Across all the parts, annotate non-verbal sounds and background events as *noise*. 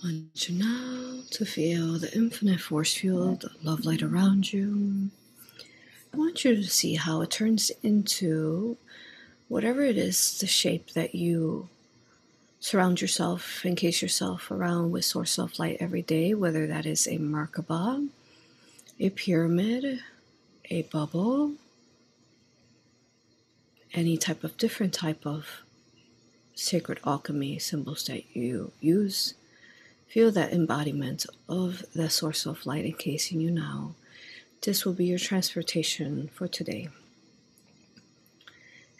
So now to feel the infinite force field, the love light around you. I want you to see how it turns into whatever it is, the shape that you surround yourself, encase yourself around with source of light every day, whether that is a Merkaba, a pyramid, a bubble, any type of different type of sacred alchemy symbols that you use. Feel that embodiment of the source of light encasing you now. This will be your transportation for today.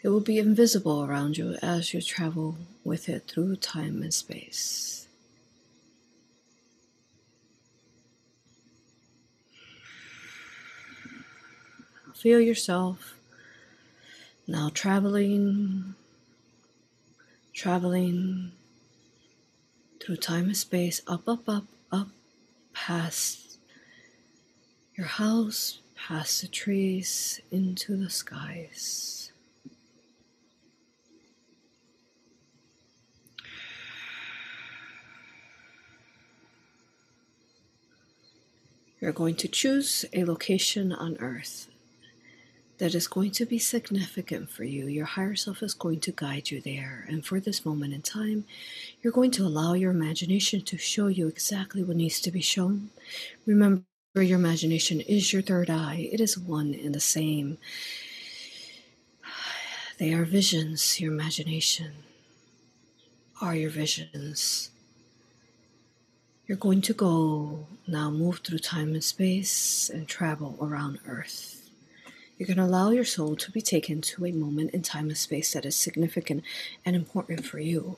It will be invisible around you as you travel with it through time and space. Feel yourself now traveling, traveling through time and space, up, up, up, up, past your house, past the trees, into the skies. You're going to choose a location on earth that is going to be significant for you. Your higher self is going to guide you there. And for this moment in time, you're going to allow your imagination to show you exactly what needs to be shown. Remember, your imagination is your third eye, it is one and the same. *sighs* They are visions, your imagination are your visions. You're going to go now, move through time and space and travel around Earth. Going to allow your soul to be taken to a moment in time and space that is significant and important for you,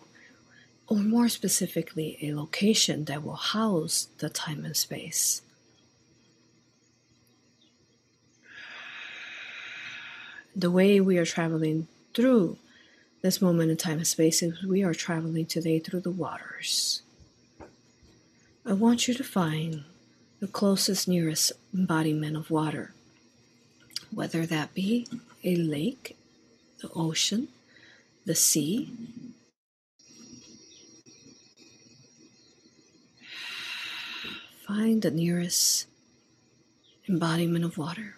or more specifically, a location that will house the time and space. The way we are traveling through this moment in time and space is we are traveling today through the waters. I want you to find the closest, nearest embodiment of water, whether that be a lake, the ocean, the sea. Find the nearest embodiment of water.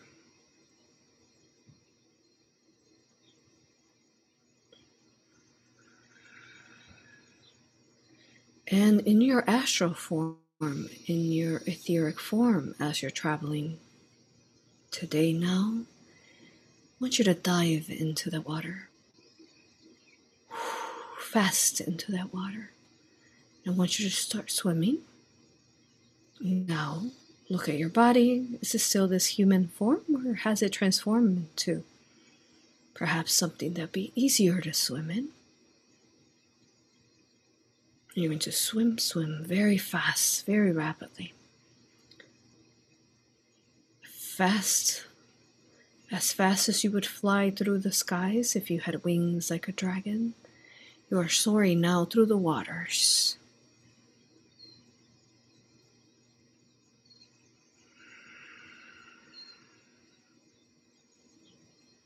And in your astral form, in your etheric form as you're traveling today now, I want you to dive into the water. *sighs* Fast into that water. I want you to start swimming. Now, look at your body. Is it still this human form or has it transformed into perhaps something that'd be easier to swim in? You're going to swim, swim very fast, very rapidly. Fast, as fast as you would fly through the skies if you had wings like a dragon. You are soaring now through the waters.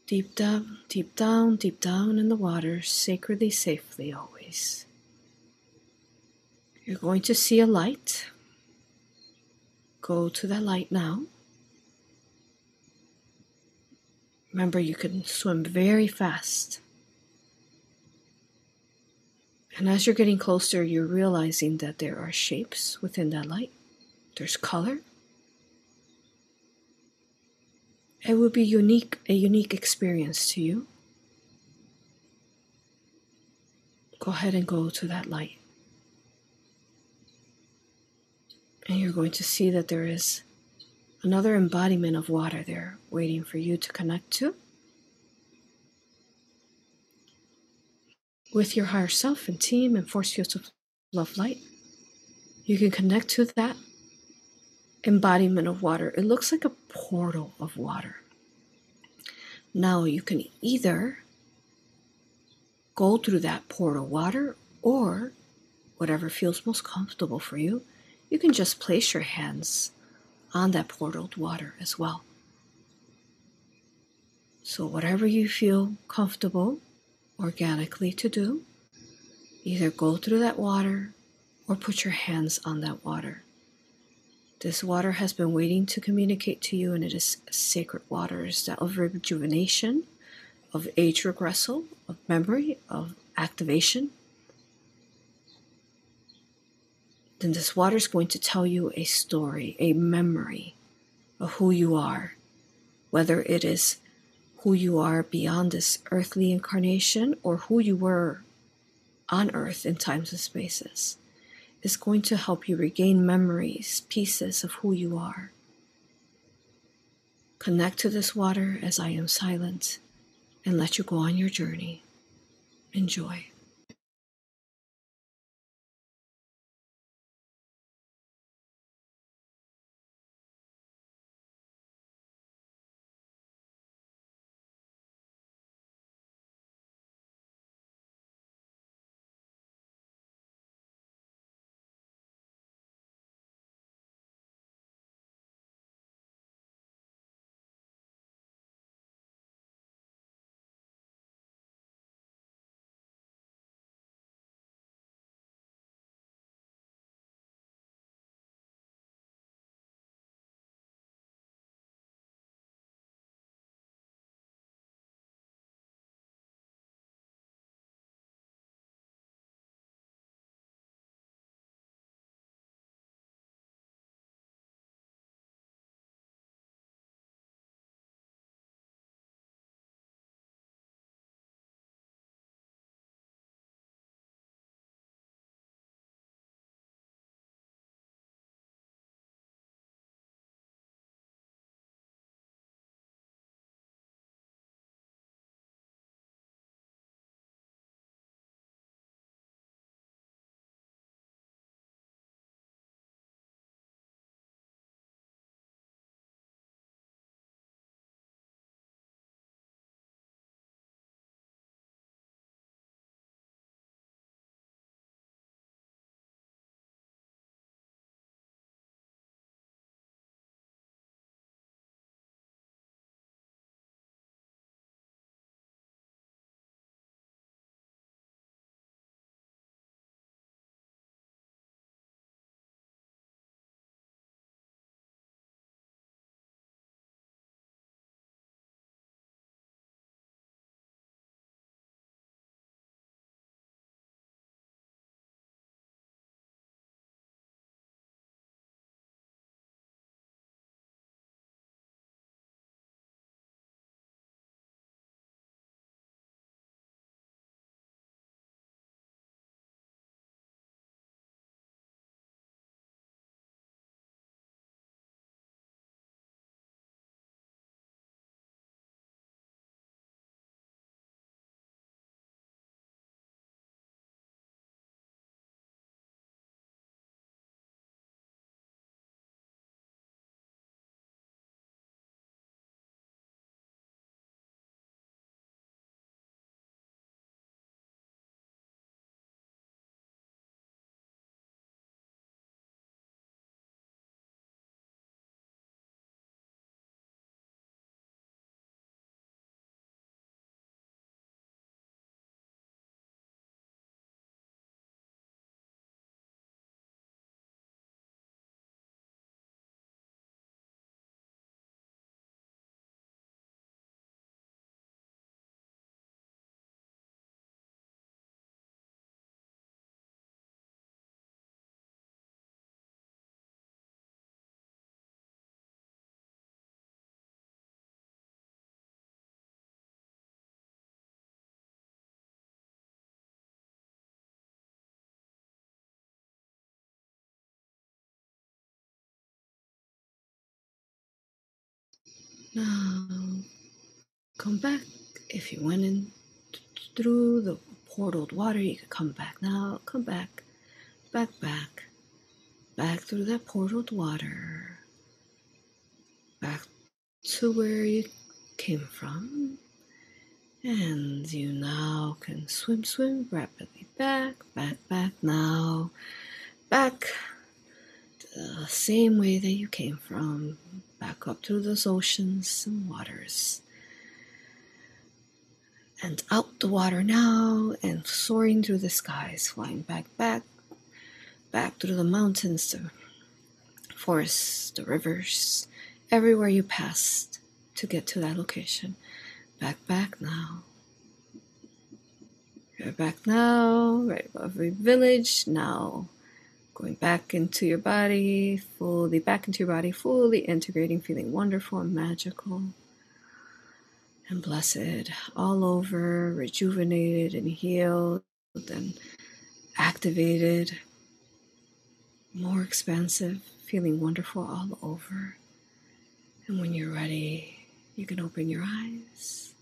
Deep down, deep down, deep down in the waters, sacredly, safely always. You're going to see a light. Go to that light now. Remember, you can swim very fast. And as you're getting closer, you're realizing that there are shapes within that light. There's color. It will be unique, a unique experience to you. Go ahead and go to that light. And you're going to see that there is another embodiment of water there waiting for you to connect to. With your higher self and team and force fields of love light, you can connect to that embodiment of water. It looks like a portal of water. Now you can either go through that portal of water or whatever feels most comfortable for you you can just place your hands on that portaled water as well. So, whatever you feel comfortable organically to do, either go through that water or put your hands on that water. This water has been waiting to communicate to you, and it is sacred waters that of rejuvenation, of age regressal, of memory, of activation. Then this water is going to tell you a story, a memory of who you are, whether it is who you are beyond this earthly incarnation or who you were on earth in times and spaces is going to help you regain memories, pieces of who you are. Connect to this water as I am silent and let you go on your journey. Enjoy. Now, come back. If you went in through the portaled water, you could come back now. Come back, back, back, back through that portaled water, back to where you came from. And you now can swim, swim rapidly back, back, back now, back the same way that you came from, back up through those oceans and waters. And out the water now and soaring through the skies, flying back, back, back through the mountains, the forests, the rivers, everywhere you passed to get to that location. Back, back now. You're back now, right above every village. Now, going back into your body, fully back into your body, fully integrating, feeling wonderful and magical and blessed all over, rejuvenated and healed and activated, more expansive, feeling wonderful all over. And when you're ready, you can open your eyes.